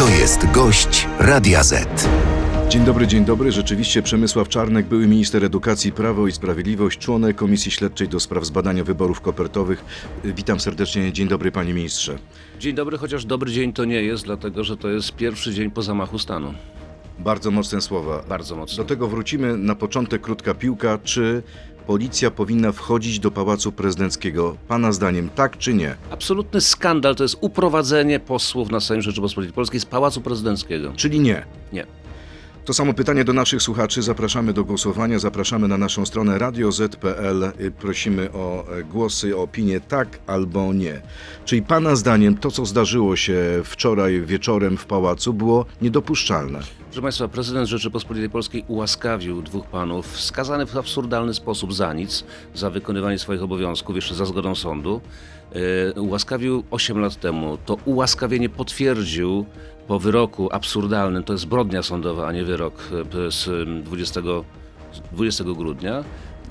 To jest gość Radia Z. Dzień dobry, dzień dobry. Rzeczywiście Przemysław Czarnek, były minister edukacji, Prawo i Sprawiedliwość, członek Komisji Śledczej do spraw zbadania wyborów kopertowych. Witam serdecznie. Dzień dobry, panie ministrze. Dzień dobry, chociaż dobry dzień to nie jest, dlatego że to jest pierwszy dzień po zamachu stanu. Bardzo mocne słowa. Bardzo mocno. Do tego wrócimy. Na początek krótka piłka. Czy policja powinna wchodzić do Pałacu Prezydenckiego? Pana zdaniem tak czy nie? Absolutny skandal to jest uprowadzenie posłów na Sejm Rzeczypospolitej Polskiej z Pałacu Prezydenckiego. Czyli nie. Nie. To samo pytanie do naszych słuchaczy. Zapraszamy do głosowania. Zapraszamy na naszą stronę radioz.pl. Prosimy o e, głosy, o opinie tak albo nie. Czyli Pana zdaniem to, co zdarzyło się wczoraj wieczorem w pałacu, było niedopuszczalne. Proszę Państwa, prezydent Rzeczypospolitej Polskiej ułaskawił dwóch panów, skazanych w absurdalny sposób za nic, za wykonywanie swoich obowiązków, jeszcze za zgodą sądu. Yy, ułaskawił 8 lat temu. To ułaskawienie potwierdził po wyroku absurdalnym, to jest zbrodnia sądowa, a nie wyrok e, z 20, 20 grudnia,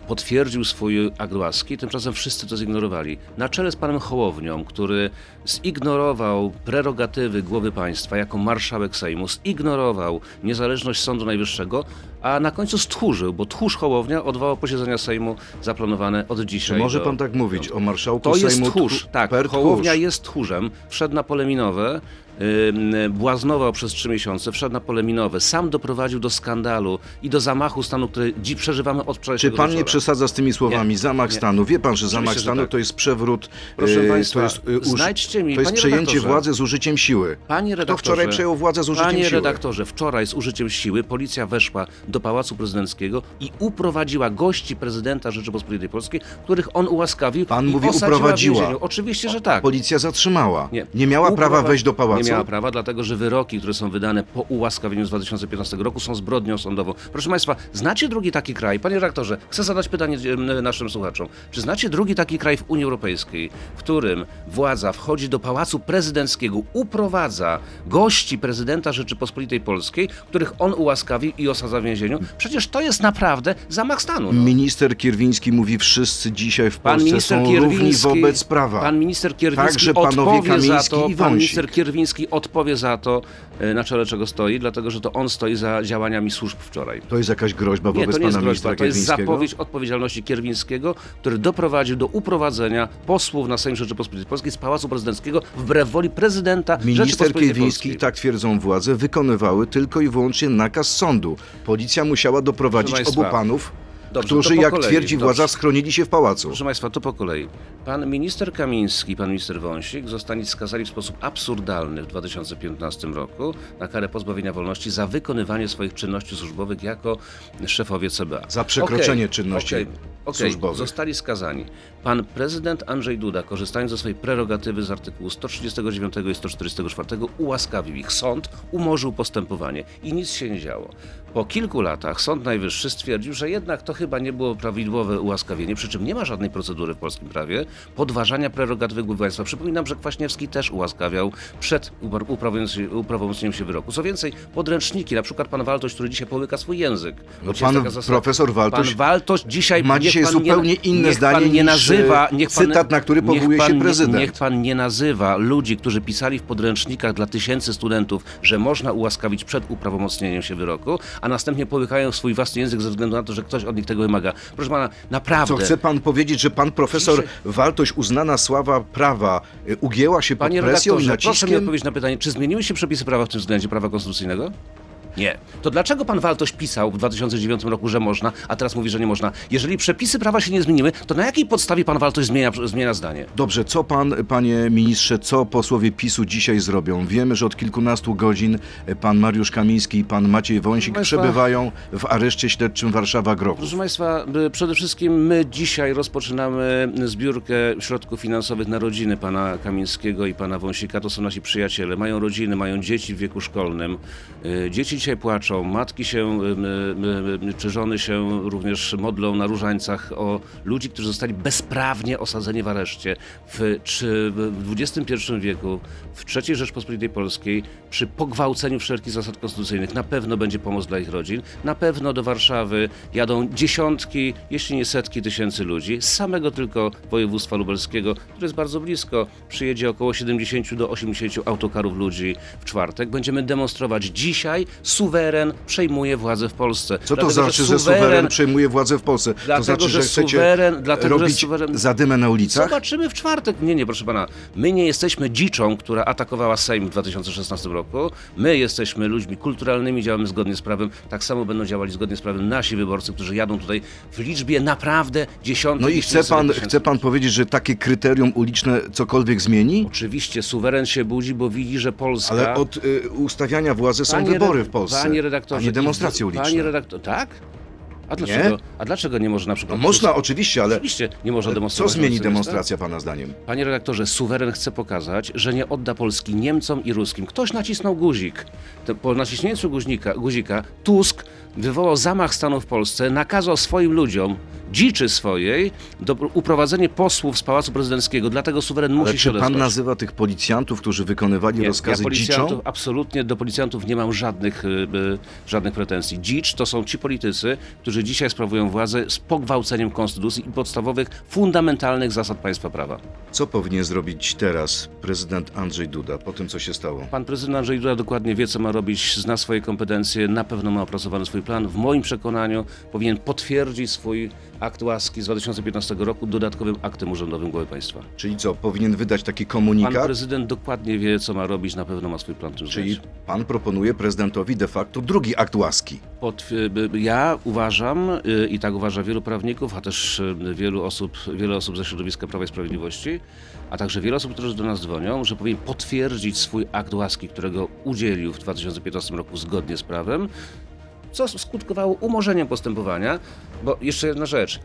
potwierdził swój akt łaski, tymczasem wszyscy to zignorowali. Na czele z panem Hołownią, który zignorował prerogatywy głowy państwa jako marszałek Sejmu, zignorował niezależność Sądu Najwyższego, a na końcu stchórzył, bo tchórz Hołownia odwołał posiedzenia Sejmu zaplanowane od Czy dzisiaj. może do- pan tak mówić o marszałku to jest Sejmu? tchórz, tchu- tak. per Hołownia tchórz. jest tchórzem. Wszedł na pole minowe, ym, błaznował przez trzy miesiące, wszedł na pole minowe. Sam doprowadził do skandalu i do zamachu stanu, który dziś przeżywamy od Czy wczorajszego pan nie wieczora. przesadza z tymi słowami? Nie, Zamach nie. stanu. Wie pan, że zamach Oczywiście, że stanu tak. to jest przewrót. Proszę e, państwa, to jest, e, uż- znajdźcie mi, to jest panie przejęcie redaktorze. władzy z użyciem siły. Panie Kto redaktorze, wczoraj przejął władzę z użyciem Panie siły? redaktorze, wczoraj z użyciem siły policja weszła do Pałacu Prezydenckiego i uprowadziła gości prezydenta Rzeczypospolitej Polskiej, których on ułaskawił Pan i mówi osadziła w uprowadziła. więzieniu. Oczywiście, że tak. Policja zatrzymała. Nie, miała prawa Uprowadzi- wejść do pałacu. Nie miała prawa, dlatego że wyroki, które są wydane po ułaskawieniu z 2015 roku są zbrodnią sądową. Proszę Państwa, znacie drugi taki kraj? Panie redaktorze, chcę zadać pytanie em, naszym słuchaczom. Czy znacie drugi taki kraj w Unii Europejskiej, w którym władza wchodzi do Pałacu Prezydenckiego, uprowadza gości prezydenta Rzeczypospolitej Polskiej, których on ułaskawił i osadza w więzieniu? Przecież to jest naprawdę zamach stanu. No. Minister Kierwiński mówi, wszyscy dzisiaj w Pan Polsce są równi wobec prawa. Pan minister Kierwiński Także panowie odpowie za Kamiński to, i pan minister Kierwiński odpowie za to, e, na czele czego stoi, dlatego że to on stoi za działaniami służb wczoraj. To jest jakaś groźba Nie, wobec to nie jest pana groźba, ministra to jest zapowiedź odpowiedzialności Kierwińskiego, który doprowadził do uprowadzenia posłów na Sejm Rzeczypospolitej Polskiej z Pałacu Prezydenckiego wbrew woli prezydenta Minister Kierwiński, tak twierdzą władze, wykonywały tylko i wyłącznie nakaz sądu. Policja musiała doprowadzić obu panów, dobrze, którzy, jak kolei, twierdzi dobrze. władza, schronili się w pałacu. Proszę Państwa, to po kolei. Pan minister Kamiński pan minister Wąsik zostali skazani w sposób absurdalny w 2015 roku na karę pozbawienia wolności za wykonywanie swoich czynności służbowych jako szefowie CBA. Za przekroczenie Okej, czynności okej, okej. Zostali skazani. Pan prezydent Andrzej Duda, korzystając ze swojej prerogatywy z artykułu 139 i 144, ułaskawił ich. Sąd umorzył postępowanie i nic się nie działo. Po kilku latach Sąd Najwyższy stwierdził, że jednak to chyba nie było prawidłowe ułaskawienie, przy czym nie ma żadnej procedury w polskim prawie podważania prerogatywy głowy państwa. Przypominam, że Kwaśniewski też ułaskawiał przed upra- uprawomocnieniem się wyroku. Co więcej, podręczniki, na przykład pan Waltoś, który dzisiaj połyka swój język. No pan profesor Waltoś Pan Waltoś dzisiaj ma dzisiaj pan zupełnie nie, inne zdanie pan nie niż, nazywa, e, niech pan, cytat, na który powołuje pan się prezydent. Niech pan nie nazywa ludzi, którzy pisali w podręcznikach dla tysięcy studentów, że można ułaskawić przed uprawomocnieniem się wyroku, a następnie połykają swój własny język ze względu na to, że ktoś od nich tego wymaga. Proszę pana, naprawdę. Co chce pan powiedzieć, że pan profesor Waltoś, uznana sława prawa, y, ugięła się pod Panie presją i redaktorze, proszę mi naciskiem? odpowiedzieć na pytanie, czy zmieniły się przepisy prawa w tym względzie, prawa konstytucyjnego? Nie. To dlaczego pan Waltoś pisał w 2009 roku, że można, a teraz mówi, że nie można? Jeżeli przepisy prawa się nie zmieniły, to na jakiej podstawie pan Waltoś zmienia, zmienia zdanie? Dobrze, co pan, panie ministrze, co posłowie PiSu dzisiaj zrobią? Wiemy, że od kilkunastu godzin pan Mariusz Kamiński i pan Maciej Wąsik Proszę przebywają w areszcie śledczym Warszawa-Grochów. Proszę Państwa, przede wszystkim my dzisiaj rozpoczynamy zbiórkę środków finansowych na rodziny pana Kamińskiego i pana Wąsika. To są nasi przyjaciele. Mają rodziny, mają dzieci w wieku szkolnym. Y, Dzieci dzisiaj płaczą, matki się, em, em, czy żony się również modlą na różańcach o ludzi, którzy zostali bezprawnie osadzeni w areszcie w, czy w XXI wieku, w III Rzeczpospolitej Polskiej, przy pogwałceniu wszelkich zasad konstytucyjnych, na pewno będzie pomoc dla ich rodzin. Na pewno do Warszawy jadą dziesiątki, jeśli nie setki tysięcy ludzi. Z samego tylko województwa lubelskiego, które jest bardzo blisko, przyjedzie około 70 do 80 autokarów ludzi w czwartek. Będziemy demonstrować dzisiaj, suweren przejmuje władzę w Polsce. Co to Dlatego, znaczy, że suweren przejmuje władzę w Polsce? to Dlatego, znaczy, że, że chcecie suweren- dlatego, że robić suweren- zadymę na ulicach? Zobaczymy w czwartek. Nie, nie, proszę pana. My nie jesteśmy dziczą, która atakowała Sejm w 2016 roku. My jesteśmy ludźmi kulturalnymi, działamy zgodnie z prawem. Tak samo będą działali zgodnie z prawem nasi wyborcy, którzy jadą tutaj w liczbie naprawdę dziesiątek No i chce pan, chce pan powiedzieć, że takie kryterium uliczne cokolwiek zmieni? Oczywiście suweren się budzi, bo widzi, że Polska. Ale od y, ustawiania władzy są Panie wybory w Polsce, Panie redaktorze, a nie demonstracje uliczne. Panie redaktor, tak? A dlaczego, a dlaczego nie może na no przykład. można oczywiście, ale Oczywiście nie można co demonstrować. zmieni ulicy miasta? demonstracja pana zdaniem? Panie redaktorze, suweren chce pokazać, że nie odda Polski Niemcom i Ruskim. Ktoś nacisnął guzik. Po naciśnięciu guzika, guzika Tusk wywołał zamach stanu w Polsce, nakazał swoim ludziom, dziczy swojej, do, uprowadzenie posłów z Pałacu Prezydenckiego. Dlatego suweren Ale musi się czy pan odezwać. nazywa tych policjantów, którzy wykonywali Nie, rozkazy ja policjantów, dziczą? absolutnie do policjantów nie mam żadnych, y, y, żadnych pretensji. Dzicz to są ci politycy, którzy dzisiaj sprawują władzę z pogwałceniem konstytucji i podstawowych, fundamentalnych zasad państwa prawa. Co powinien zrobić teraz prezydent Andrzej Duda po tym, co się stało? Pan prezydent Andrzej Duda dokładnie wie, co ma robić, zna swoje kompetencje, na pewno ma opracowany swój plan. W moim przekonaniu powinien potwierdzić swój akt łaski z 2015 roku dodatkowym aktem urzędowym głowy państwa. Czyli co, powinien wydać taki Pan komunikat? prezydent dokładnie wie, co ma robić, na pewno ma swój plan w tym Czyli pan proponuje prezydentowi de facto drugi akt łaski. Pod, y, ja uważam, y, i tak uważa wielu prawników, a też y, wielu osób, wiele osób ze środowiska Prawa i Sprawiedliwości, a także wiele osób, które do nas dzwonią, że powinien potwierdzić swój akt łaski, którego udzielił w 2015 roku zgodnie z prawem, co skutkowało umorzeniem postępowania, bo jeszcze jedna rzecz.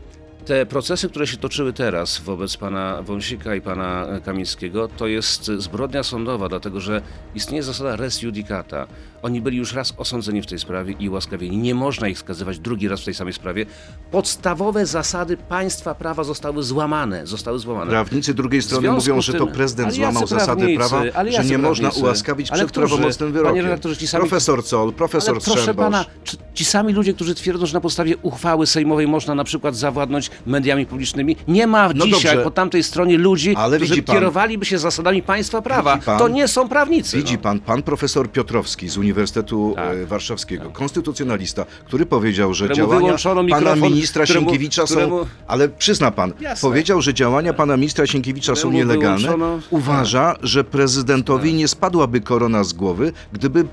Te procesy, które się toczyły teraz wobec pana Wąsika i pana Kamińskiego, to jest zbrodnia sądowa, dlatego że istnieje zasada res judicata. Oni byli już raz osądzeni w tej sprawie i ułaskawieni. Nie można ich skazywać drugi raz w tej samej sprawie. Podstawowe zasady państwa prawa zostały złamane. Zostały złamane. Prawnicy drugiej strony mówią, że to prezydent złamał zasady prawa, Ale że nie można ułaskawić Ale przed którzy? prawomocnym wyrokiem. sami- Profesor Zoll, profesor Ale proszę pana, czy ci sami ludzie, którzy twierdzą, że na podstawie uchwały sejmowej można na przykład zawładnąć mediami publicznymi, nie ma No dzisiaj dobrze. po tamtej stronie ludzi, Ale którzy pan- kierowaliby się zasadami państwa prawa. Pan- to nie są prawnicy. Widzi no. pan, pan profesor Piotrowski z Uniwersytetu Tak. e, Warszawskiego, konstytucjonalista, który powiedział, że Któremu działania pana ministra któremu- Sienkiewicza któremu- są... Ale przyzna pan, Jasne. powiedział, że działania pana ministra Sienkiewicza są Któremu nielegalne. wyłączono- Uważa, że prezydentowi nie spadłaby korona z głowy, gdyby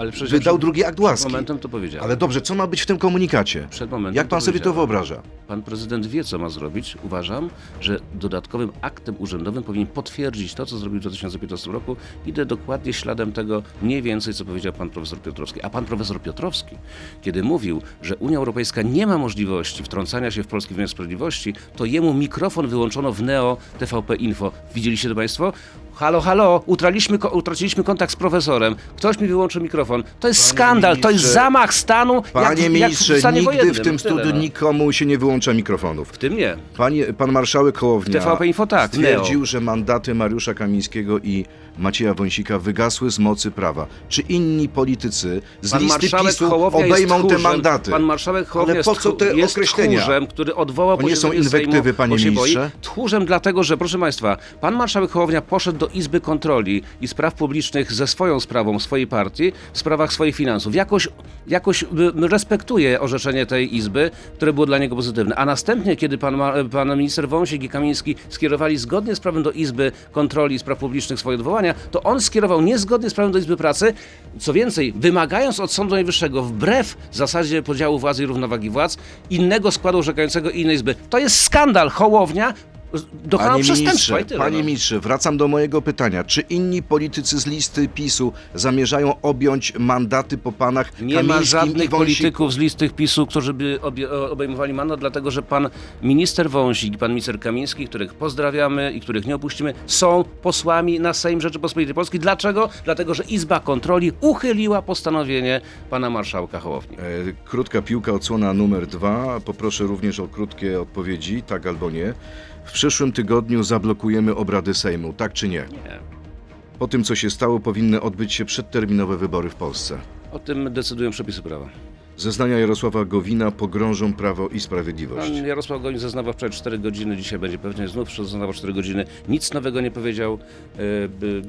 Ale przecież wydał przed- drugi akt Przed łaski. momentem to powiedziałem. Ale dobrze, co ma być w tym komunikacie? Przed momentem Jak pan to sobie to wyobraża? Pan prezydent wie, co ma zrobić. Uważam, że dodatkowym aktem urzędowym powinien potwierdzić to, co zrobił w 2015 roku. Idę dokładnie śladem tego, mniej więcej, co powiedział pan profesor Piotrowski. A pan profesor Piotrowski, kiedy mówił, że Unia Europejska nie ma możliwości wtrącania się w polski wymiar sprawiedliwości, to jemu mikrofon wyłączono w Neo TVP Info. Widzieliście to państwo? Halo, halo, utraciliśmy, utraciliśmy kontakt z profesorem. Ktoś mi wyłączył mikrofon. To jest Panie skandal, to jest zamach stanu. Panie jak, jak ministrze, w stanie nigdy wojennym. w tym studiu no. nikomu się nie wyłącza mikrofonów. W tym nie. Panie, pan marszałek Hołownia W TVP Info tak, stwierdził, Neo. że mandaty Mariusza Kamińskiego i Macieja Wąsika wygasły z mocy prawa. Czy inni politycy z Pan listy marszałek PiSu Hołownia obejmą jest te tchórzem. mandaty? Pan marszałek Hołownia Ale po co te jest określenia? tchórzem, który odwołał To nie są posiedzenie inwektywy, Sejmu, panie bo się boi. ministrze? Tchórzem dlatego, że proszę państwa, pan marszałek Hołownia poszedł do Izby Kontroli i Spraw Publicznych ze swoją sprawą swojej partii w sprawach swoich finansów. Jakoś, jakoś y, respektuje orzeczenie tej Izby, które było dla niego pozytywne. A następnie, kiedy pan, ma- pan minister Wąsik i Kamiński skierowali zgodnie z prawem do Izby Kontroli i Spraw Publicznych swoje odwołania, to on skierował niezgodnie z prawem do Izby Pracy, co więcej, wymagając od Sądu Najwyższego, wbrew zasadzie podziału władzy i równowagi władz, innego składu orzekającego i innej Izby. To jest skandal. Hołownia dokonał Panie przestępstwa ministrze, i tyle. panie no. ministrze, wracam do mojego pytania. Czy inni politycy z listy PiSu zamierzają objąć mandaty po panach Nie Kamińskim ma i żadnych Wąsiku? polityków z listy PiSu, którzy by obie, obejmowali mandat, dlatego że pan minister Wąsik i pan minister Kamiński, których pozdrawiamy i których nie opuścimy, są posłami na Sejm Rzeczypospolitej Polskiej. Dlaczego? Dlatego, że Izba Kontroli uchyliła postanowienie pana marszałka Hołowni. E, Krótka piłka, odsłona numer dwa. Poproszę również o krótkie odpowiedzi, tak albo nie. W przyszłym tygodniu zablokujemy obrady Sejmu, tak czy nie? Nie. Po tym, co się stało, powinny odbyć się przedterminowe wybory w Polsce. O tym decydują przepisy prawa. Zeznania Jarosława Gowina pogrążą Prawo i Pan Sprawiedliwość. Jarosław Gowin zeznawał wczoraj 4 godziny, dzisiaj będzie pewnie znów zeznawał 4 godziny. Nic nowego nie powiedział,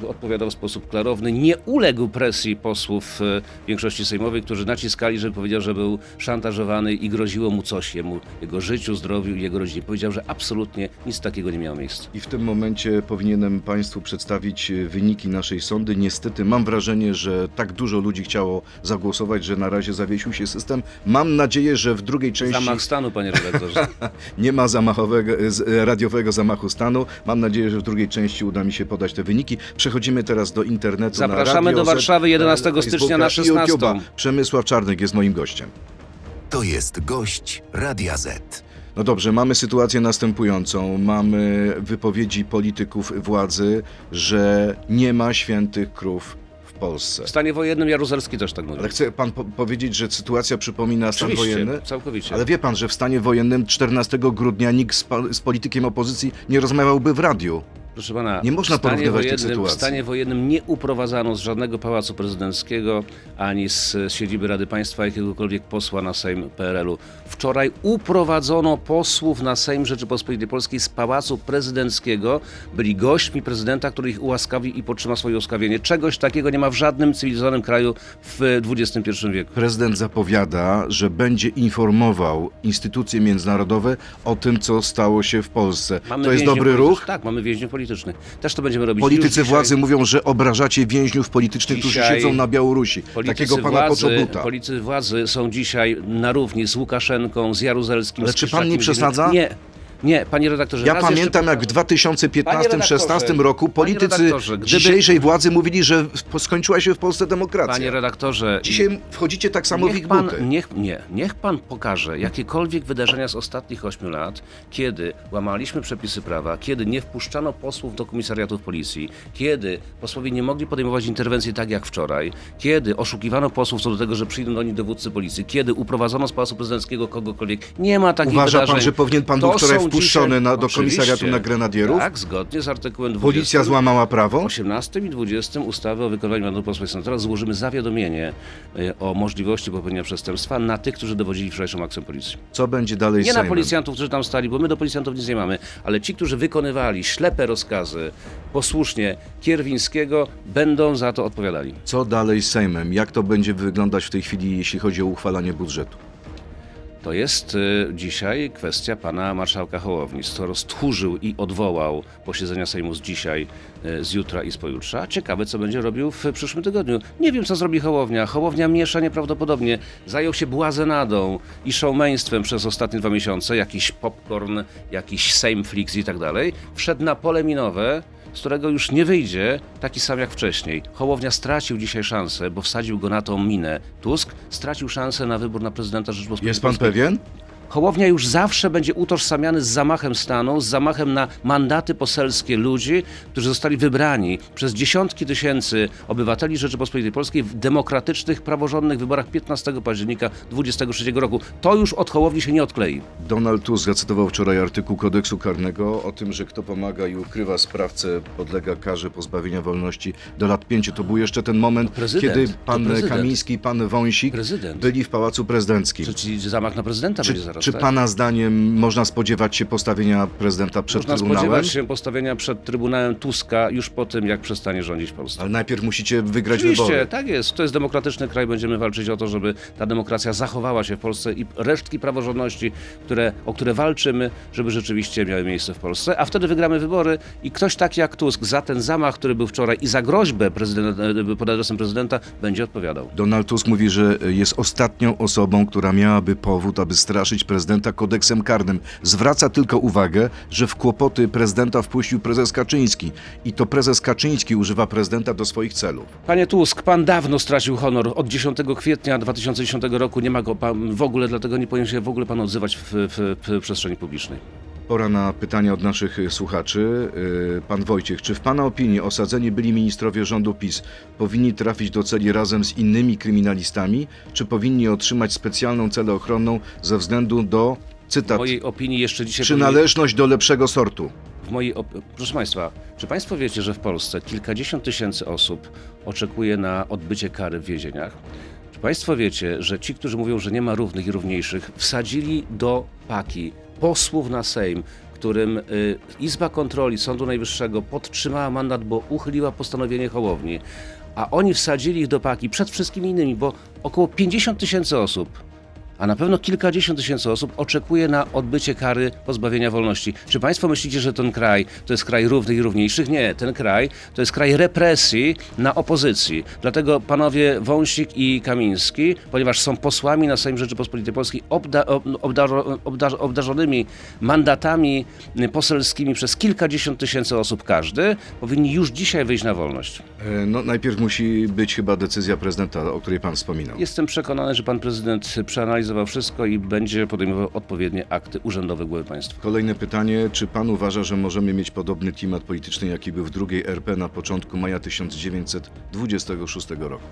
e, odpowiadał w sposób klarowny. Nie uległ presji posłów e, większości sejmowej, którzy naciskali, żeby powiedział, że był szantażowany i groziło mu coś jemu, jego życiu, zdrowiu i jego rodzinie. Powiedział, że absolutnie nic takiego nie miało miejsca. I w tym momencie powinienem Państwu przedstawić e, wyniki naszej sądy. Niestety mam wrażenie, że tak dużo ludzi chciało zagłosować, że na razie zawiesił się system. Mam nadzieję, że w drugiej części Zamach stanu, panie redaktorze. nie ma zamachowego, e, e, radiowego zamachu stanu. Mam nadzieję, że w drugiej części uda mi się podać te wyniki. Przechodzimy teraz do internetu. na Zapraszamy Radio do Warszawy 11 na stycznia na Facebooka i 16. YouTube'a. Przemysław Czarnek jest moim gościem. To jest gość Radia Z. No dobrze, mamy sytuację następującą. Mamy wypowiedzi polityków władzy, że nie ma świętych krów Polsce. W stanie wojennym Jaruzelski też tak mówi. Ale chce pan po powiedzieć, że sytuacja przypomina stan Oczywiście, wojenny? całkowicie. Ale wie pan, że w stanie wojennym 14 grudnia nikt z, z politykiem opozycji nie rozmawiałby w radiu. Proszę pana, Nie można w stanie porównywać tych wojennym, sytuacji. W stanie wojennym nie uprowadzano z żadnego pałacu prezydenckiego ani z siedziby Rady Państwa jakiegokolwiek posła na Sejm PRL-u. Wczoraj uprowadzono posłów na Sejm Rzeczypospolitej Polskiej z pałacu prezydenckiego. Byli gośćmi prezydenta, który ich ułaskawił i podtrzyma swoje ułaskawienie. Czegoś takiego nie ma w żadnym cywilizowanym kraju w XXI wieku. Prezydent zapowiada, że będzie informował instytucje międzynarodowe o tym, co stało się w Polsce. Mamy to jest dobry ruch? Tak, mamy więźniów politycznych. Też to będziemy robić. Politycy dzisiaj- władzy mówią, że obrażacie więźniów politycznych, którzy Dzisiaj siedzą na Białorusi. Politycy Takiego pana władzy, Poczobuta. politycy władzy są dzisiaj na równi z Łukaszenką, z Jaruzelskim. Ale z czy pan nie przesadza? Nie, nie, panie redaktorze. Ja pamiętam, jeszcze jak w 2015-16 redaktorze, roku politycy gdyby- dzisiejszej władzy mówili, że w- skończyła się w Polsce demokracja. Panie redaktorze, Dzisiaj wchodzicie tak samo w ich pan, buty. niech, nie, niech pan pokaże jakiekolwiek wydarzenia z ostatnich ośmiu lat, kiedy łamaliśmy przepisy prawa, kiedy nie wpuszczano posłów do komisariatów policji, kiedy posłowie nie mogli podejmować interwencji tak jak wczoraj, kiedy oszukiwano posłów co do tego, że przyjdą do nich dowódcy policji, kiedy uprowadzono z Pałacu Prezydenckiego kogokolwiek. Nie ma takich Uważa wydarzeń. pan, że powinien pan To był wczoraj są wpuszczony dzisiaj- na, do komisariatu na grenadierów? Tak, zgodnie z artykułem 20. Policja złamała prawo? 18 i 20 ustawy o wykonywaniu mandatu posła i senatora złożymy zawiadomienie e, o możliwości popełnienia przestępstwa na tych, którzy dowodzili wczorajszą akcją policji. Co będzie dalej z Nie na policjantów, którzy tam stali, bo my do policjantów nic nie mamy, ale ci, którzy wykonywali ślepe rozkazy posłusznie Kierwińskiego, będą za to odpowiadali. Co dalej z Sejmem? Jak to będzie wyglądać w tej chwili, jeśli chodzi o uchwalanie budżetu? To jest y, dzisiaj kwestia pana marszałka Hołowni, skoro stchórzył i odwołał posiedzenia Sejmu z dzisiaj, y, z jutra i z pojutrza. Ciekawe, co będzie robił w przyszłym tygodniu. Nie wiem, co zrobi Hołownia. Hołownia miesza nieprawdopodobnie. Zajął się błazenadą i showmeństwem przez ostatnie dwa miesiące. Jakiś popcorn, jakiś Sejmflix i tak dalej. Wszedł na pole minowe, z którego już nie wyjdzie taki sam jak wcześniej. Hołownia stracił dzisiaj szansę, bo wsadził go na tą minę. Tusk stracił szansę na wybór na prezydenta Rzeczypospolitej Jest pan pewien? Hołownia już zawsze będzie utożsamiany z zamachem stanu, z zamachem na mandaty poselskie ludzi, którzy zostali wybrani przez dziesiątki tysięcy obywateli Rzeczypospolitej Polskiej w demokratycznych, praworządnych wyborach 15 października 23 roku. To już od Hołowni się nie odklei. Donald Tusk zacytował wczoraj artykuł kodeksu karnego o tym, że kto pomaga i ukrywa sprawcę, podlega karze pozbawienia wolności do lat pięciu. To był jeszcze ten moment, prezydent, kiedy pan. Kamiński i pan Wąsik Prezydent. byli w Pałacu Prezydenckim. Czy, czyli zamach na prezydenta Czy, będzie zaraz, czy tak? pana zdaniem można spodziewać się postawienia prezydenta przed Można Trybunałem? spodziewać się postawienia przed Trybunałem Tuska już po tym, jak przestanie rządzić w Polsce. Ale najpierw musicie wygrać Oczywiście, wybory. tak jest. To jest demokratyczny kraj. Będziemy walczyć o to, żeby ta demokracja zachowała się w Polsce i resztki praworządności, które, o które walczymy, żeby rzeczywiście miały miejsce w Polsce. A wtedy wygramy wybory i ktoś taki jak Tusk za ten zamach, który był wczoraj i za groźbę e, pod adresem prezydenta będzie odpowiadał. Donald Tusk mówi, że jest ostatnią osobą, która miałaby powód, aby straszyć prezydenta kodeksem karnym. Zwraca tylko uwagę, że w kłopoty prezydenta wpuścił prezes Kaczyński i to prezes Kaczyński używa prezydenta do swoich celów. Panie Tusk, pan dawno stracił honor. Od 10 kwietnia 2010 roku nie ma go pan w ogóle, dlatego nie powinien się w ogóle pan odzywać w, w, w przestrzeni publicznej. Pora na pytania od naszych słuchaczy. Y, Pan Wojciech, czy w Pana opinii osadzeni byli ministrowie rządu PiS powinni trafić do celi razem z innymi kryminalistami, czy powinni otrzymać specjalną celę ochronną ze względu do, W cytat, mojej opinii jeszcze dzisiaj... przynależność do lepszego sortu? W mojej op- Proszę Państwa, czy Państwo wiecie, że w Polsce kilkadziesiąt tysięcy osób oczekuje na odbycie kary w więzieniach? Państwo wiecie, że ci, którzy mówią, że nie ma równych i równiejszych, wsadzili do paki posłów na Sejm, którym y, Izba Kontroli Sądu Najwyższego podtrzymała mandat, bo uchyliła postanowienie Hołowni, a oni wsadzili ich do paki przed wszystkimi innymi, bo około 50 tysięcy osób a na pewno kilkadziesiąt tysięcy osób oczekuje na odbycie kary pozbawienia wolności. Czy Państwo myślicie, że ten kraj to jest kraj równych i równiejszych? Nie, ten kraj to jest kraj represji na opozycji. Dlatego panowie Wąsik i Kamiński, ponieważ są posłami na Sejm Rzeczypospolitej Polskiej obda, obdar, obdarzonymi mandatami poselskimi przez kilkadziesiąt tysięcy osób każdy, powinni już dzisiaj wyjść na wolność. E, No, najpierw musi być chyba decyzja prezydenta, o której Pan wspominał. Jestem przekonany, że pan prezydent przeanalizował wszystko i będzie podejmował odpowiednie akty urzędowe głowy państwa. Kolejne pytanie, czy Pan uważa, że możemy mieć podobny klimat polityczny, jaki był w drugiej RP na początku maja 1926 roku?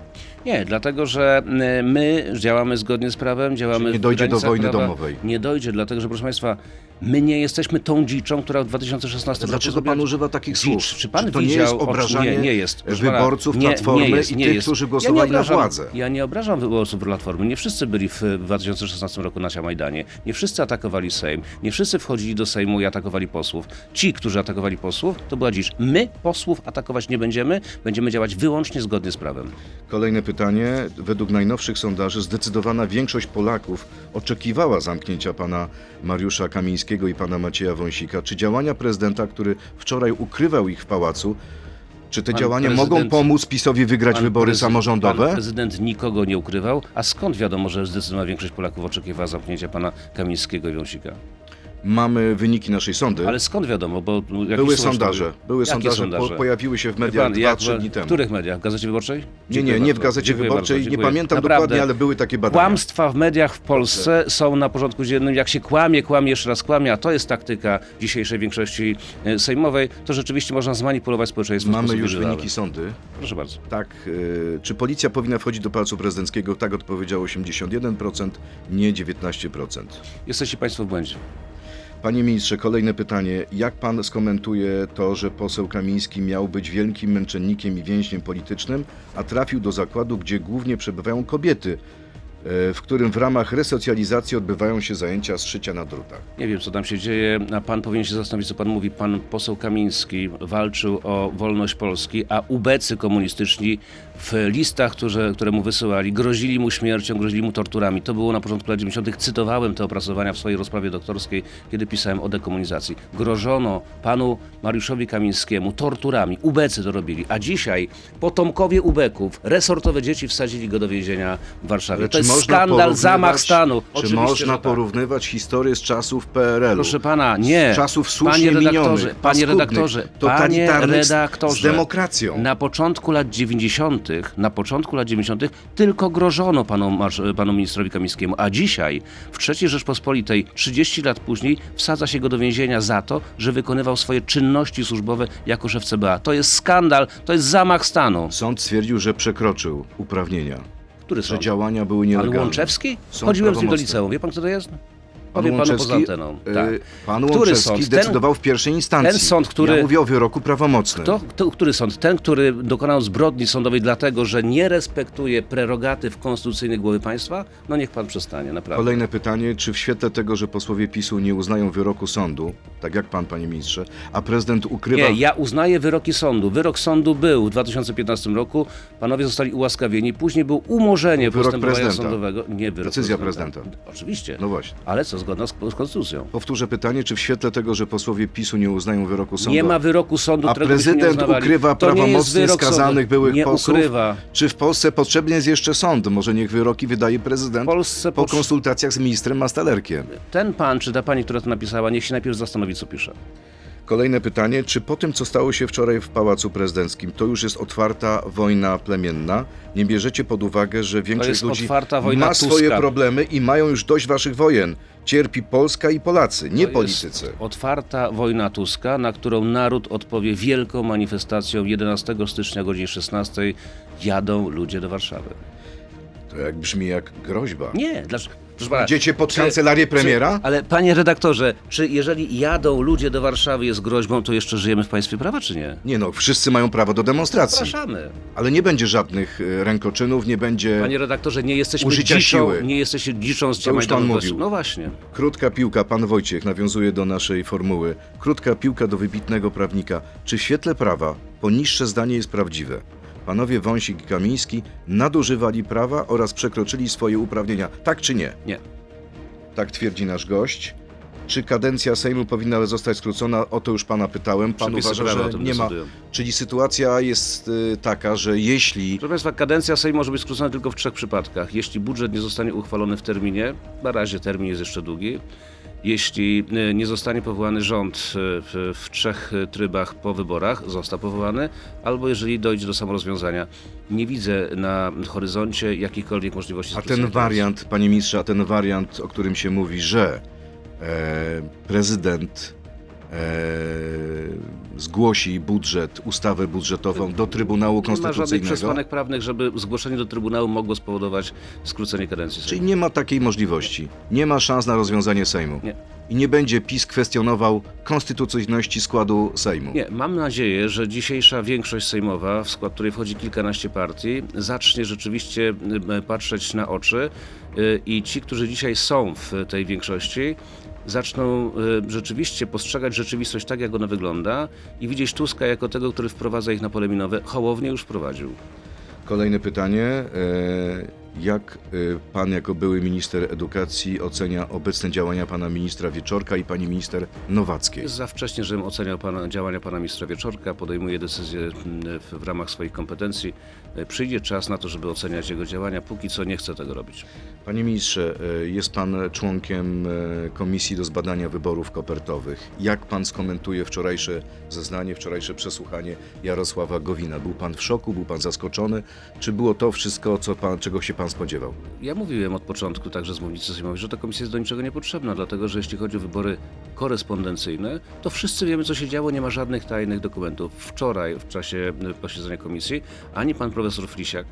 Nie, dlatego że y, my działamy zgodnie z prawem, działamy Czyli nie dojdzie do wojny prawa. domowej. Nie dojdzie, dlatego że proszę państwa, my nie jesteśmy tą dziczą, która w 2016 roku Dlaczego Pan używa takich Dzicz. słów? Czy pan to nie widział jest oczy- obrażanie nie, nie jest. Wyborców nie- Platformy nie jest, i nie tych, jest. którzy Ja nie głosowali na obrażam- władzę? Ja nie obrażam wyborców Platformy. Nie wszyscy byli w w 2016 roku na Majdanie. Nie wszyscy atakowali Sejm. Nie wszyscy wchodzili do Sejmu i atakowali posłów. Ci, którzy atakowali posłów, to była dziś. My posłów atakować nie będziemy. Będziemy działać wyłącznie zgodnie z prawem. Kolejne pytanie. Według najnowszych sondaży zdecydowana większość Polaków oczekiwała zamknięcia pana Mariusza Kamińskiego i pana Macieja Wąsika. Czy działania prezydenta, który wczoraj ukrywał ich w pałacu, czy te Pan działania mogą pomóc PiSowi wygrać wybory prezydent- samorządowe? Pan prezydent nikogo nie ukrywał. A skąd wiadomo, że zdecydowana większość Polaków oczekiwała zamknięcia pana Kamińskiego i Wąsika? Mamy wyniki naszej sądy. Ale skąd wiadomo? Bo Były sondaże. Były Jakie sondaże. sondaże? Po, pojawiły się w mediach pan, jak- 2-3 dni W temu. których mediach? W Gazecie Wyborczej? Nie, Dziękuję nie, nie w bardzo. Gazecie Dziękuję Wyborczej. bardzo, nie pamiętam Naprawdę. dokładnie, ale były takie badania. Kłamstwa w mediach w Polsce są na porządku dziennym. Jak się kłamie, kłamie, jeszcze raz kłamie, a to jest taktyka dzisiejszej większości e, sejmowej, to rzeczywiście można zmanipulować społeczeństwo. w Mamy już wyniki sądy. Proszę bardzo. Tak. y, czy policja powinna wchodzić do Pałacu Prezydenckiego? Tak odpowiedziało 81%, nie 19%. Jesteście Państwo w błędzie. Panie ministrze, kolejne pytanie. Jak pan skomentuje to, że poseł Kamiński miał być wielkim męczennikiem i więźniem politycznym, a trafił do zakładu, gdzie głównie przebywają kobiety, e, w którym w ramach resocjalizacji odbywają się zajęcia z szycia na drutach? Nie wiem, co tam się dzieje, pan powinien się zastanowić, co pan mówi. Pan poseł Kamiński walczył o wolność Polski, a ubecy komunistyczni w listach, które, które mu wysyłali, grozili mu śmiercią, grozili mu torturami. To było na początku lat 90. Cytowałem te opracowania w swojej rozprawie doktorskiej, kiedy pisałem o dekomunizacji. Grożono panu Mariuszowi Kamińskiemu torturami. Ubecy to robili. A dzisiaj potomkowie ubeków, resortowe dzieci wsadzili go do więzienia w Warszawie. to jest skandal, zamach stanu. Czy Oczywiście, można tak. porównywać historię z czasów PRL-u? Proszę pana, nie. Z czasów słusznie panie redaktorze, minionych, panie redaktorze, panie redaktorze. z demokracją. Na początku lat 90., na początku lat 90. tylko grożono panu, panu ministrowi Kamińskiemu, a dzisiaj w III Rzeczpospolitej 30 lat później wsadza się go do więzienia za to, że wykonywał swoje czynności służbowe jako szef CBA. To jest skandal, to jest zamach stanu. Sąd stwierdził, że przekroczył uprawnienia, Który że sąd? działania były nielegalne. Łączewski? Sąd Chodziłem z nim do liceum. Wie pan, kto to jest? Powiem panu poza anteną. y, Tak. Pan Który Łączewski sąd? Ten- decydował w pierwszej instancji. ten sąd, który- Ja mówię o wyroku prawomocnym. Kto, kto, który sąd? Ten, który dokonał zbrodni sądowej dlatego, że nie respektuje prerogatyw konstytucyjnych głowy państwa? No niech pan przestanie, naprawdę. Kolejne pytanie, czy w świetle tego, że posłowie PiSu nie uznają wyroku sądu, tak jak pan, panie ministrze, a prezydent ukrywa... Nie, ja uznaję wyroki sądu. Wyrok sądu był w 2015 roku, panowie zostali ułaskawieni, później był umorzenie Wyrok postępowania prezydenta. sądowego. Nie wyrok Decyzja prezydenta. Oczywiście. No właśnie. Ale co, zgodna z, z konstytucją. Powtórzę pytanie, czy w świetle tego, że posłowie PiSu nie uznają wyroku sądu, Nie ma wyroku sądu, a prezydent ukrywa prawomocnie skazanych byłych nie posłów, ukrywa. czy w Polsce potrzebny jest jeszcze sąd? Może niech wyroki wydaje prezydent Polsce po konsultacjach z ministrem Mastalerkiem. Ten pan, czy ta pani, która to napisała, niech się najpierw zastanowi, co pisze. Kolejne pytanie, czy po tym, co stało się wczoraj w Pałacu Prezydenckim, to już jest otwarta wojna plemienna? Nie bierzecie pod uwagę, że większość ludzi ma swoje Tuska. problemy i mają już dość waszych wojen. Cierpi Polska i Polacy, nie To politycy. Otwarta wojna Tuska, na którą naród odpowie wielką manifestacją 11 stycznia o godzinie 16. Jadą ludzie do Warszawy. To jak brzmi jak groźba. Nie, dlaczego? Idziecie pod kancelarię premiera? Czy, ale panie redaktorze, czy jeżeli jadą ludzie do Warszawy jest groźbą, to jeszcze żyjemy w państwie prawa, czy nie? Nie no, wszyscy mają prawo do demonstracji. Zapraszamy. Ale nie będzie żadnych e, rękoczynów, nie będzie Panie redaktorze, nie jesteśmy Użycia dziczą, siły. nie jesteśmy dziczą z To już pan mówił. No właśnie. Krótka piłka, pan Wojciech nawiązuje do naszej formuły. Krótka piłka do wybitnego prawnika. Czy w świetle prawa poniższe zdanie jest prawdziwe? Panowie Wąsik i Kamiński nadużywali prawa oraz przekroczyli swoje uprawnienia. Tak czy nie? Nie. Tak twierdzi nasz gość. Czy kadencja Sejmu powinna zostać skrócona? O to już pana pytałem. Pan Przepisy uważa, że tym nie ma. decydują. Czyli sytuacja jest y, taka, że jeśli Proszę Państwa, kadencja Sejmu może być skrócona tylko w trzech przypadkach. Jeśli budżet nie zostanie uchwalony w terminie, na razie termin jest jeszcze długi. Jeśli e, nie zostanie powołany rząd e, w, w trzech trybach po wyborach, został powołany, albo jeżeli dojdzie do samorozwiązania. Nie widzę na horyzoncie jakichkolwiek możliwości A ten wariant, panie ministrze, a ten wariant, o którym się mówi, że e, prezydent zgłosi budżet, ustawę budżetową do Trybunału Nie ma żadnych Konstytucyjnego. przesłanek prawnych, żeby zgłoszenie do Trybunału mogło spowodować skrócenie kadencji Czyli nie ma takiej możliwości. Nie ma szans na rozwiązanie Sejmu. Nie. I nie będzie PiS kwestionował konstytucyjności składu Sejmu. Nie, mam nadzieję, że dzisiejsza większość sejmowa, w skład której wchodzi kilkanaście partii, zacznie rzeczywiście y, patrzeć na oczy i ci, którzy dzisiaj są w tej większości, zaczną y, rzeczywiście postrzegać rzeczywistość tak, jak ona wygląda i widzieć Tuska jako tego, który wprowadza ich na pole minowe. Hołownie już wprowadził. Kolejne pytanie. E, jak e, pan jako były minister edukacji ocenia obecne działania pana ministra Wieczorka i pani minister Nowackiej? Jest za wcześnie, żebym oceniał pana, działania pana ministra Wieczorka, podejmuje decyzje mm, w, w ramach swoich kompetencji. Przyjdzie czas na to, żeby oceniać jego działania. Póki co nie chcę tego robić. Panie ministrze, e, jest pan członkiem e, Komisji do Zbadania Wyborów Kopertowych. Jak pan skomentuje wczorajsze zeznanie, wczorajsze przesłuchanie Jarosława Gowina? Był pan w szoku, był pan zaskoczony? Czy było to wszystko, co pan, czego się pan spodziewał? Ja mówiłem od początku, także z mównicy że ta komisja jest do niczego niepotrzebna, dlatego że jeśli chodzi o wybory korespondencyjne, to wszyscy wiemy, co się działo, nie ma żadnych tajnych dokumentów. Wczoraj, w czasie y, posiedzenia komisji, ani pan profesor Flisiak,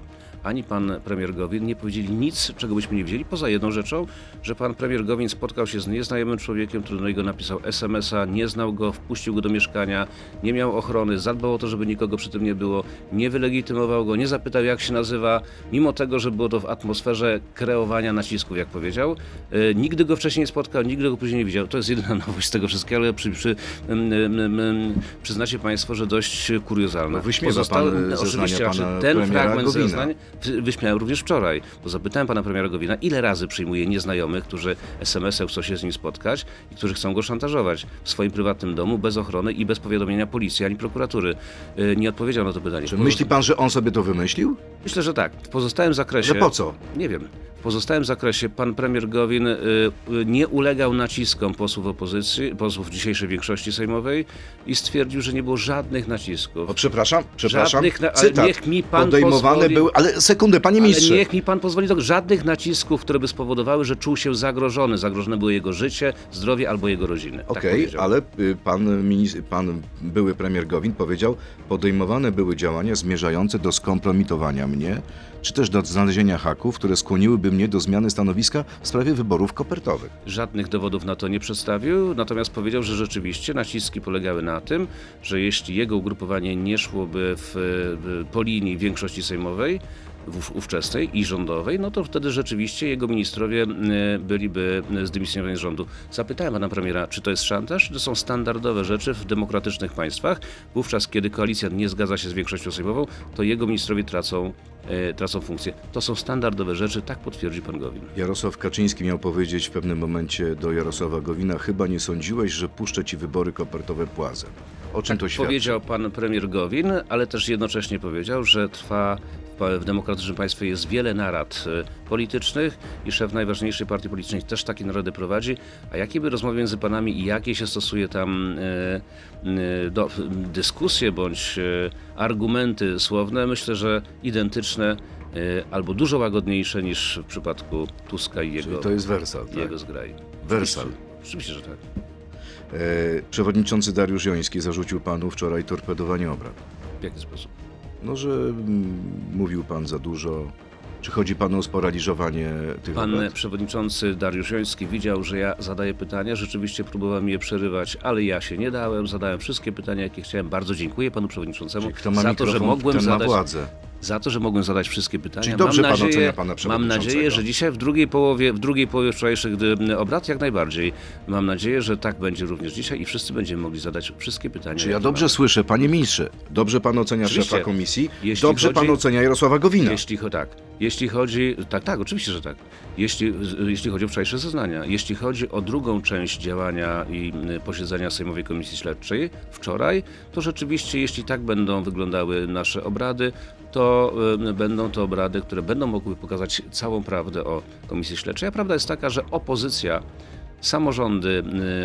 ani pan premier Gowin nie powiedzieli nic, czego byśmy nie wiedzieli, poza jedną rzeczą, że pan premier Gowin spotkał się z nieznajomym człowiekiem, który do niego napisał SMS-a, nie znał go, wpuścił go do mieszkania, nie miał ochrony, zadbał o to, żeby nikogo przy tym nie było, nie wylegitymował go, nie zapytał, jak się nazywa, mimo tego, że było to w atmosferze kreowania nacisków, jak powiedział. E, nigdy go wcześniej nie spotkał, nigdy go później nie widział. To jest jedyna nowość z tego wszystkiego, ale przy, przy, mm, mm, mm, przyznacie Państwo, że dość kuriozalna. No, wyśmiewa pan, e, oczywiście, pana ten fragment Gowina. zeznań wyśmiałem również wczoraj, bo zapytałem pana premiera Gowina, ile razy przyjmuje nieznajomych, którzy SMS-em chcą się z nim spotkać i którzy chcą go szantażować w swoim prywatnym domu, bez ochrony i bez powiadomienia policji ani prokuratury. E, Nie odpowiedział na to pytanie. Czy myśli pan, że on sobie to wymyślił? Myślę, że tak. W pozostałym zakresie. Że po co? Nie wiem. W pozostałym zakresie pan premier Gowin y, y, nie ulegał naciskom posłów opozycji, posłów dzisiejszej większości sejmowej i stwierdził, że nie było żadnych nacisków. O, przepraszam, przepraszam. Żadnych na- Cytat. niech mi pan Podejmowane pozwoli- były. Ale sekundę, panie ministrze. niech mi pan pozwoli, do żadnych nacisków, które by spowodowały, że czuł się zagrożony. Zagrożone było jego życie, zdrowie albo jego rodziny. Tak Okej, powiedział. ale y, pan, minis- pan były premier Gowin powiedział, podejmowane były działania zmierzające do skompromitowania mnie, czy też do znalezienia haków, które skłoniłyby mnie do zmiany stanowiska w sprawie wyborów kopertowych. Żadnych dowodów na to nie przedstawił, natomiast powiedział, że rzeczywiście naciski polegały na tym, że jeśli jego ugrupowanie nie szłoby w, po linii większości sejmowej, ówczesnej i rządowej, no to wtedy rzeczywiście jego ministrowie e, byliby zdymisjonowani z rządu. Zapytałem pana premiera, czy to jest szantaż, czy to są standardowe rzeczy w demokratycznych państwach. Wówczas, kiedy koalicja nie zgadza się z większością sejmową, to jego ministrowie tracą e, tracą funkcję. To są standardowe rzeczy, tak potwierdzi pan Gowin. Jarosław Kaczyński miał powiedzieć w pewnym momencie do Jarosława Gowina: Chyba nie sądziłeś, że puszczę ci wybory kopertowe płazem. O czym to świadczy? Powiedział pan premier Gowin, ale też jednocześnie powiedział, że trwa w demokratycznym państwie jest wiele narad e, politycznych i szef najważniejszej partii politycznej też takie narady prowadzi. A jakie by rozmowy między panami i jakie się stosuje tam e, e, do, dyskusje bądź argumenty słowne, myślę, że identyczne albo dużo łagodniejsze niż w przypadku Tuska i jego, Czyli to jest Wersal, tak? jego zgrai. Wersal. Oczywiście, że tak. Przewodniczący Dariusz Joński zarzucił panu wczoraj torpedowanie obrad. W jaki sposób? No, że mm, mówił pan za dużo. Czy chodzi panu o sparaliżowanie tych Pan obrad? przewodniczący Dariusz Joński widział, że ja zadaję pytania. Rzeczywiście próbowałem je przerywać, ale ja się nie dałem. Zadałem wszystkie pytania, jakie chciałem. Bardzo dziękuję panu przewodniczącemu Czyli kto ma za to, że mikrofon, mogłem ten ma zadać. władzę. Za to, że mogłem zadać wszystkie pytania. Czyli dobrze mam pan nadzieję, ocenia pana Mam nadzieję, że dzisiaj w drugiej połowie, w drugiej połowie wczorajszych obrad jak najbardziej. Mam nadzieję, że tak będzie również dzisiaj i wszyscy będziemy mogli zadać wszystkie pytania. Czy ja dobrze mamy. słyszę, panie ministrze? Dobrze pan ocenia Oczywiście. szefa komisji? Jeśli dobrze chodzi- pan ocenia Jarosława Gowina? Jeśli tak, jeśli chodzi, tak, tak, oczywiście, że tak. Jeśli, jeśli chodzi o wczorajsze zeznania, jeśli chodzi o drugą część działania i posiedzenia Sejmowej Komisji Śledczej wczoraj, to rzeczywiście, jeśli tak będą wyglądały nasze obrady, to będą to obrady, które będą mogły pokazać całą prawdę o Komisji Śledczej. A prawda jest taka, że opozycja Samorządy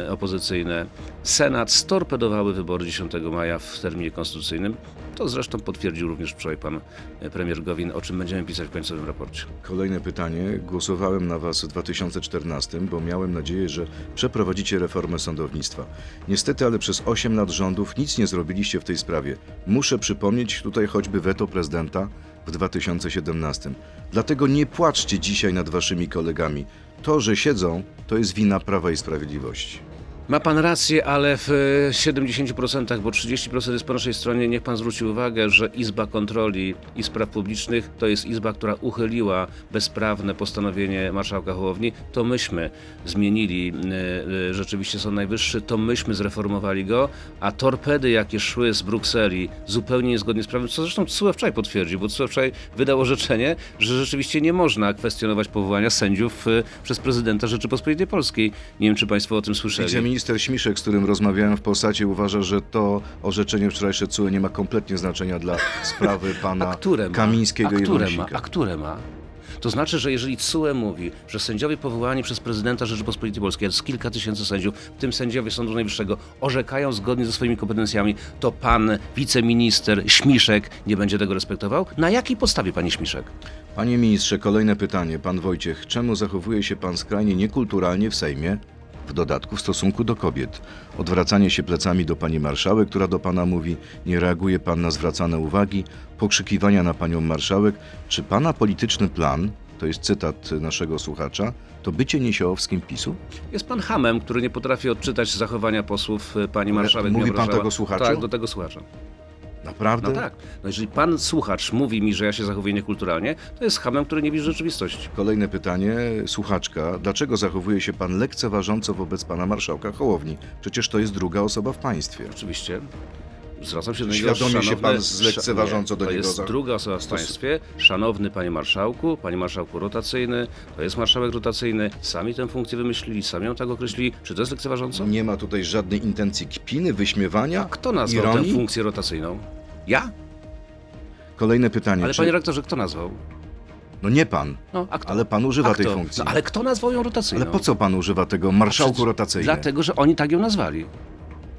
opozycyjne, Senat storpedowały wybory 10 maja w terminie konstytucyjnym. To zresztą potwierdził również wczoraj pan y, premier Gowin, o czym będziemy pisać w końcowym raporcie. Kolejne pytanie. Głosowałem na was w 2014, bo miałem nadzieję, że przeprowadzicie reformę sądownictwa. Niestety, ale przez 8 lat rządów nic nie zrobiliście w tej sprawie. Muszę przypomnieć tutaj choćby weto prezydenta w 2017. Dlatego nie płaczcie dzisiaj nad waszymi kolegami. To, że siedzą, to jest wina Prawa i Sprawiedliwości. Ma pan rację, ale w e, 70%, bo 30% jest po naszej stronie, niech pan zwróci uwagę, że Izba Kontroli i Spraw Publicznych to jest izba, która uchyliła bezprawne postanowienie marszałka Hołowni. To myśmy zmienili e, e, rzeczywiście Sąd Najwyższy, to myśmy zreformowali go, a torpedy, jakie szły z Brukseli zupełnie niezgodnie z prawem, co zresztą TSUE wczoraj potwierdził, bo TSUE wczoraj wydał orzeczenie, że rzeczywiście nie można kwestionować powołania sędziów e, przez prezydenta Rzeczypospolitej Polskiej. Nie wiem, czy państwo o tym słyszeli. Wiceminister Śmiszek, z którym rozmawiałem w Polsacie, uważa, że to orzeczenie wczorajsze CUE nie ma kompletnie znaczenia dla sprawy pana? Kamińskiego a i? Wąsika. A które ma? To znaczy, że jeżeli CUE mówi, że sędziowie powołani przez prezydenta Rzeczypospolitej Polskiej, jest kilka tysięcy sędziów, w tym sędziowie Sądu Najwyższego, orzekają zgodnie ze swoimi kompetencjami, to pan wiceminister Śmiszek nie będzie tego respektował? Na jakiej podstawie, panie Śmiszek? Panie ministrze, kolejne pytanie. Pan Wojciech, czemu zachowuje się pan skrajnie niekulturalnie w Sejmie? W dodatku w stosunku do kobiet. Odwracanie się plecami do pani marszałek, która do pana mówi, nie reaguje pan na zwracane uwagi, pokrzykiwania na panią marszałek. Czy pana polityczny plan, to jest cytat naszego słuchacza, to bycie niesiołowskim PiSu? Jest pan hamem, który nie potrafi odczytać zachowania posłów y, pani marszałek. mówi pan tego słuchaczu? Tak, do tego słuchacza. Naprawdę? No tak. No jeżeli pan słuchacz mówi mi, że ja się zachowuję niekulturalnie, to jest hamem, który nie widzi rzeczywistości. Kolejne pytanie, słuchaczka. Dlaczego zachowuje się pan lekceważąco wobec pana marszałka Hołowni? Przecież to jest druga osoba w państwie. Oczywiście. Zwracam się do niego Świadomie się pan zlekceważąco do to niego jest za- druga osoba w państwie. Szanowny panie marszałku, panie marszałku rotacyjny, to jest marszałek rotacyjny. Sami tę funkcję wymyślili, sami ją tak określili. Czy to jest lekceważąco? Nie ma tutaj żadnej intencji kpiny, wyśmiewania, Kto nazwał ironii? tę funkcję rotacyjną? Ja? Kolejne pytanie. Ale czy... panie rektorze, kto nazwał? No nie pan, No, a ale pan używa a tej kto? funkcji. No, ale kto nazwał ją rotacyjną? Ale po co pan używa tego marszałku rotacyjny? Dlatego, że oni tak ją nazwali.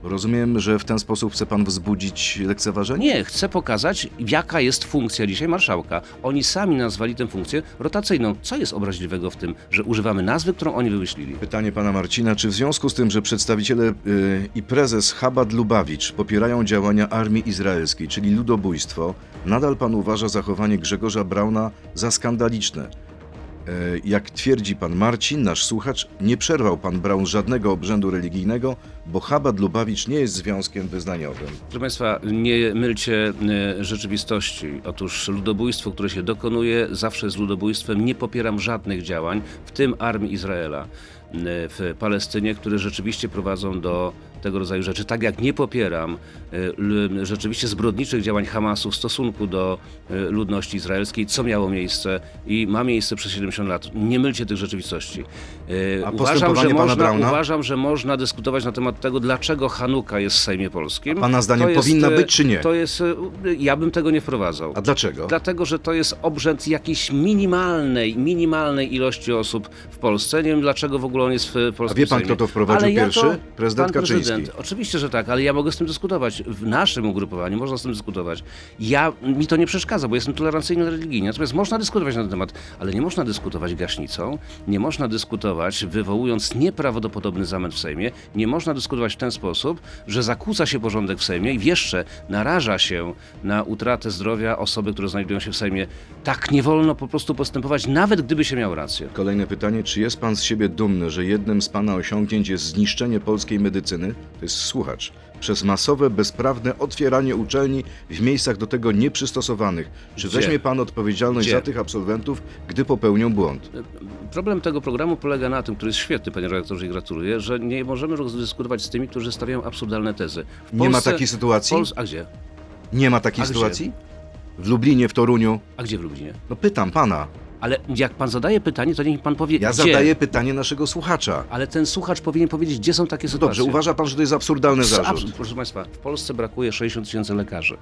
Rozumiem, że w ten sposób chce pan wzbudzić lekceważenie? Nie, chcę pokazać, jaka jest funkcja dzisiaj marszałka. Oni sami nazwali tę funkcję rotacyjną. Co jest obraźliwego w tym, że używamy nazwy, którą oni wymyślili? Pytanie pana Marcina, czy w związku z tym, że przedstawiciele y, i prezes Chabad Lubawicz popierają działania armii izraelskiej, czyli ludobójstwo, nadal pan uważa zachowanie Grzegorza Brauna za skandaliczne? Y, jak twierdzi pan Marcin, nasz słuchacz, nie przerwał pan Braun żadnego obrzędu religijnego, bo Chabad Lubawicz nie jest związkiem wyznaniowym. Proszę Państwa, nie mylcie e, rzeczywistości. Otóż ludobójstwo, które się dokonuje, zawsze jest ludobójstwem. Nie popieram żadnych działań, w tym armii Izraela. w Palestynie, które rzeczywiście prowadzą do tego rodzaju rzeczy. Tak jak nie popieram e, rzeczywiście zbrodniczych działań Hamasu w stosunku do e, ludności izraelskiej, co miało miejsce i ma miejsce przez 70 lat. Nie mylcie tych rzeczywistości. E, A Uważam, że można, Brauna? uważam, że można dyskutować na temat tego, dlaczego Hanuka jest w Sejmie Polskim. A pana zdaniem jest, powinna być, czy nie? To jest, ja bym tego nie wprowadzał. A dlaczego? Dlatego, że to jest obrzęd jakiejś minimalnej, minimalnej ilości osób w Polsce. Nie wiem, dlaczego w ogóle on jest w polskim A wie pan, Sejmie. kto to wprowadził Ale ja pierwszy? to- Prezydent Kaczyński. Oczywiście, że tak, ale ja mogę z tym dyskutować. W naszym ugrupowaniu można z tym dyskutować. Ja, mi to nie przeszkadza, bo jestem tolerancyjny religijnie. Natomiast można dyskutować na ten temat, ale nie można dyskutować gaśnicą, nie można dyskutować wywołując nieprawdopodobny zamęt w Sejmie, nie można dyskutować w ten sposób, że zakłóca się porządek w Sejmie i jeszcze naraża się na utratę zdrowia osoby, które znajdują się w Sejmie. Tak nie wolno po prostu postępować, nawet gdyby się miał rację. Kolejne pytanie, czy jest pan z siebie dumny, że jednym z pana osiągnięć jest zniszczenie polskiej medycyny? To jest słuchacz. Przez masowe, bezprawne otwieranie uczelni w miejscach do tego nieprzystosowanych. Czy Gdzie? weźmie pan odpowiedzialność Gdzie? za tych absolwentów, gdy popełnią błąd? Problem tego programu polega na tym, który jest świetny, panie redaktorze, i gratuluję, że nie możemy dyskutować z tymi, którzy stawiają absurdalne tezy. W Nie ma takiej sytuacji? Pols- a gdzie? Nie ma takiej A gdzie? sytuacji? W Lublinie, w Toruniu? A gdzie w Lublinie? No pytam pana. Ale jak pan zadaje pytanie, to niech pan powie, Ja gdzie. zadaję pytanie naszego słuchacza. Ale ten słuchacz powinien powiedzieć, gdzie są takie sytuacje. dobrze, uważa pan, że to jest absurdalny Abs- zarzut? Proszę Państwa, w Polsce brakuje 60 tysięcy lekarzy.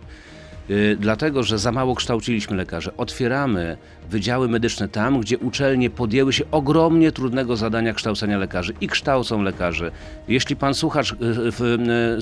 Yy, dlatego, że za mało kształciliśmy lekarzy. Otwieramy wydziały medyczne tam, gdzie uczelnie podjęły się ogromnie trudnego zadania kształcenia lekarzy i kształcą lekarzy. Jeśli pan słuchacz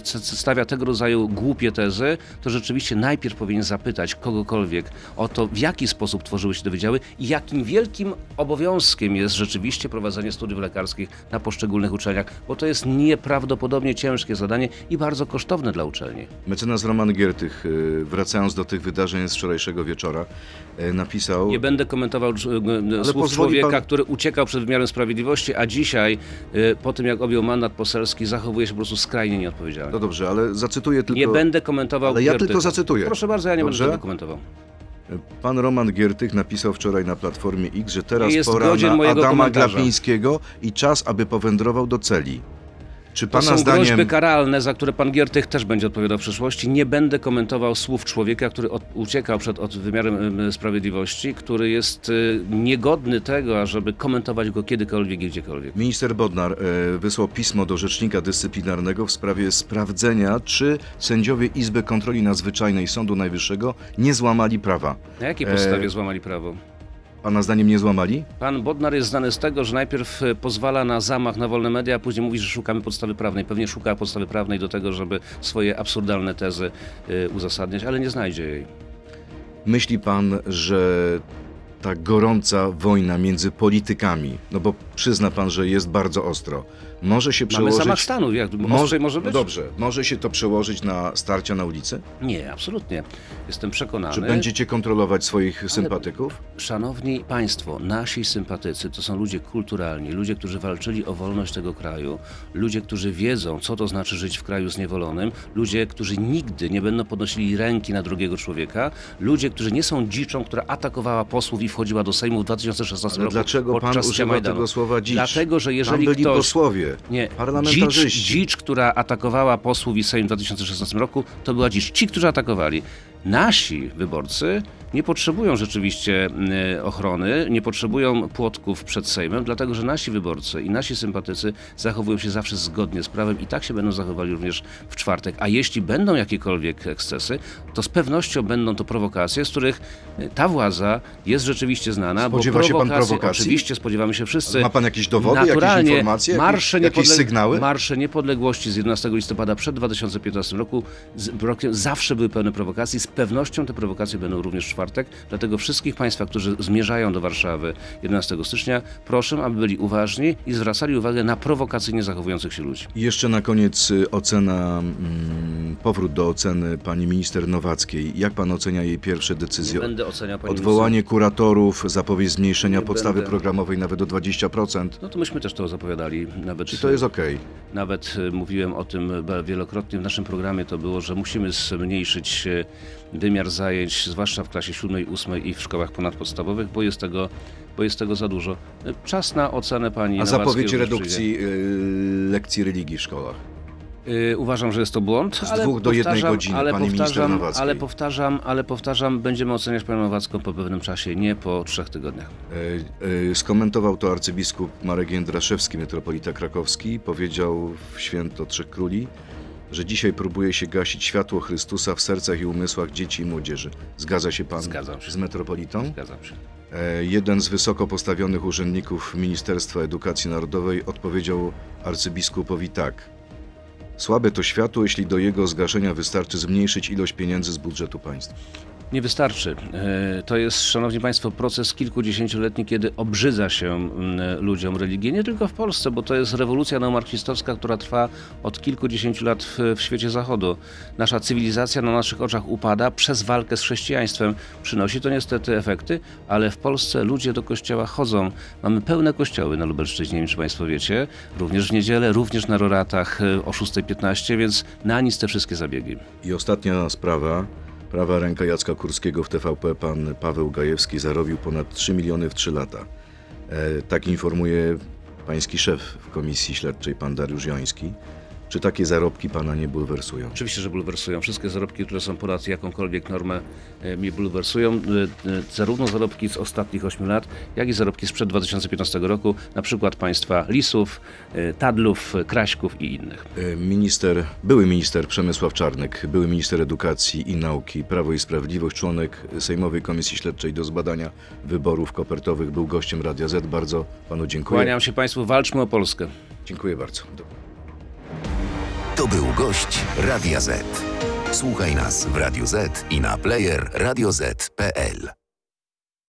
c- c- stawia tego rodzaju głupie tezy, to rzeczywiście najpierw powinien zapytać kogokolwiek o to, w jaki sposób tworzyły się te wydziały i jakim wielkim obowiązkiem jest rzeczywiście prowadzenie studiów lekarskich na poszczególnych uczelniach, bo to jest nieprawdopodobnie ciężkie zadanie i bardzo kosztowne dla uczelni. Mecenas Roman Giertych, y, wracając do tych wydarzeń z wczorajszego wieczora, y, napisał... Nie będę komentował e, słów pozwoli człowieka, pan- który uciekał przed wymiarem sprawiedliwości, a dzisiaj, e, po tym jak objął mandat poselski, zachowuje się po prostu skrajnie nieodpowiedzialnie. No dobrze, ale zacytuję tylko... Nie będę komentował. Ale ja tylko zacytuję. Proszę bardzo, ja nie Dobrze? będę tego komentował. Pan Roman Giertych napisał wczoraj na Platformie X, że teraz jest pora na Adama komentarza. Glapińskiego i czas, aby powędrował do celi. Czy To pana są zdaniem... groźby karalne, za które pan Giertych też będzie odpowiadał w przyszłości. Nie będę komentował słów człowieka, który od, uciekał przed od wymiarem em, sprawiedliwości, który jest y, niegodny tego, ażeby komentować go kiedykolwiek i gdziekolwiek. Minister Bodnar e, wysłał pismo do Rzecznika Dyscyplinarnego w sprawie sprawdzenia, czy sędziowie Izby Kontroli Nadzwyczajnej Sądu Najwyższego nie złamali prawa. Na jakiej E, podstawie złamali prawo? Pana zdaniem nie złamali? Pan Bodnar jest znany z tego, że najpierw e, pozwala na zamach na wolne media, a później mówi, że szukamy podstawy prawnej. Pewnie szuka podstawy prawnej do tego, żeby swoje absurdalne tezy e, uzasadniać, ale nie znajdzie jej. Myśli pan, że ta gorąca wojna między politykami, no bo przyzna pan, że jest bardzo ostro, może się Mamy przełożyć... zamach stanu, jak może, może być? Dobrze, może się to przełożyć na starcia na ulicy? Nie, absolutnie. Jestem przekonany. Czy będziecie kontrolować swoich sympatyków? Szanowni Państwo, nasi sympatycy to są ludzie kulturalni, ludzie, którzy walczyli o wolność tego kraju, ludzie, którzy wiedzą, co to znaczy żyć w kraju zniewolonym, ludzie, którzy nigdy nie będą podnosili ręki na drugiego człowieka, ludzie, którzy nie są dziczą, która atakowała posłów i wchodziła do Sejmu w 2016 Ale roku dlaczego pan używa Majdanu. tego słowa dzicz? Dlatego, że Tam jeżeli byli ktoś... posłowie, Nie, parlamentarzyści. dzicz, dzicz, która atakowała posłów i Sejm w 2016 roku, to była dzicz. Ci, którzy atakowali. Nasi wyborcy nie potrzebują rzeczywiście y, ochrony, nie potrzebują płotków przed Sejmem, dlatego że nasi wyborcy i nasi sympatycy zachowują się zawsze zgodnie z prawem i tak się będą zachowali również w czwartek. A jeśli będą jakiekolwiek ekscesy, to z pewnością będą to prowokacje, z których y, ta władza jest rzeczywiście znana. Spodziewa bo się pan prowokacji? Oczywiście spodziewamy się wszyscy. Ma pan jakieś dowody, jakieś informacje, jakieś- marsze, jakieś sygnały? marsze niepodległości z 11 listopada przed 2015 roku z, rokiem zawsze były pełne prowokacji. Z pewnością te prowokacje będą również w czwartek. Dlatego wszystkich Państwa, którzy zmierzają do Warszawy 11 stycznia, proszę, aby byli uważni i zwracali uwagę na prowokacyjnie zachowujących się ludzi. I jeszcze na koniec y, ocena, mm, powrót do oceny pani minister Nowackiej. Jak pan ocenia jej pierwsze Nie decyzje? będę oceniał Pani Odwołanie kuratorów, zapowiedź zmniejszenia Nie podstawy będę. programowej nawet o 20%. No to myśmy też to zapowiadali. Nawet, Czy to jest okej? Nawet e, mówiłem o tym wielokrotnie w naszym programie to było, że musimy zmniejszyć e, wymiar zajęć, zwłaszcza w klasie klasie 7, 8 i w szkołach ponadpodstawowych, bo jest tego, bo jest tego za dużo. Czas na ocenę pani A zapowiedź redukcji y, lekcji religii w szkołach. Y, Uważam, że jest to błąd. Z ale dwóch do jednej godziny, ale powtarzam, ale powtarzam, ale powtarzam, będziemy oceniać panią Nowacką po pewnym czasie, nie po trzech tygodniach. E, e, Skomentował to arcybiskup Marek Jędraszewski, metropolita krakowski. Powiedział w święto Trzech Króli, że dzisiaj próbuje się gasić światło Chrystusa w sercach i umysłach dzieci i młodzieży. Zgadza się pan Zgadzam się. z metropolitą? Zgadzam się. E, Jeden z wysoko postawionych urzędników Ministerstwa Edukacji Narodowej odpowiedział arcybiskupowi tak. Słabe to światło, jeśli do jego zgaszenia wystarczy zmniejszyć ilość pieniędzy z budżetu państwa. Nie wystarczy. E, To jest, szanowni państwo, proces kilkudziesięcioletni, kiedy obrzydza się ludziom religię. Nie tylko w Polsce, bo to jest rewolucja neomarksistowska, która trwa od kilkudziesięciu lat w, w świecie zachodu. Nasza cywilizacja na naszych oczach upada przez walkę z chrześcijaństwem. Przynosi to niestety efekty, ale w Polsce ludzie do kościoła chodzą. Mamy pełne kościoły na Lubelszczyźnie, nie wiem, czy państwo wiecie. Również w niedzielę, również na roratach e, o 6.15, więc na nic te wszystkie zabiegi. I ostatnia sprawa. Prawa ręka Jacka Kurskiego w TVP, pan Paweł Gajewski, zarobił ponad 3 miliony w 3 lata. E, tak informuje pański szef w komisji śledczej, pan Dariusz Joński. Czy takie zarobki pana nie bulwersują? Oczywiście, że bulwersują. Wszystkie zarobki, które są ponad jakąkolwiek normę, mnie bulwersują. E, e, Zarówno zarobki z ostatnich 8 lat, jak i zarobki sprzed 2015 roku, na przykład państwa Lisów, e, Tadlów, Kraśków i innych. Minister, były minister Przemysław Czarnek, były minister edukacji i nauki, Prawo i Sprawiedliwość, członek Sejmowej Komisji Śledczej do zbadania wyborów kopertowych, był gościem Radia Z. Bardzo panu dziękuję. Kłaniam się Państwu, walczmy o Polskę. Dziękuję bardzo. To był gość Radia Z. Słuchaj nas w Radio Z i na player radioz.pl.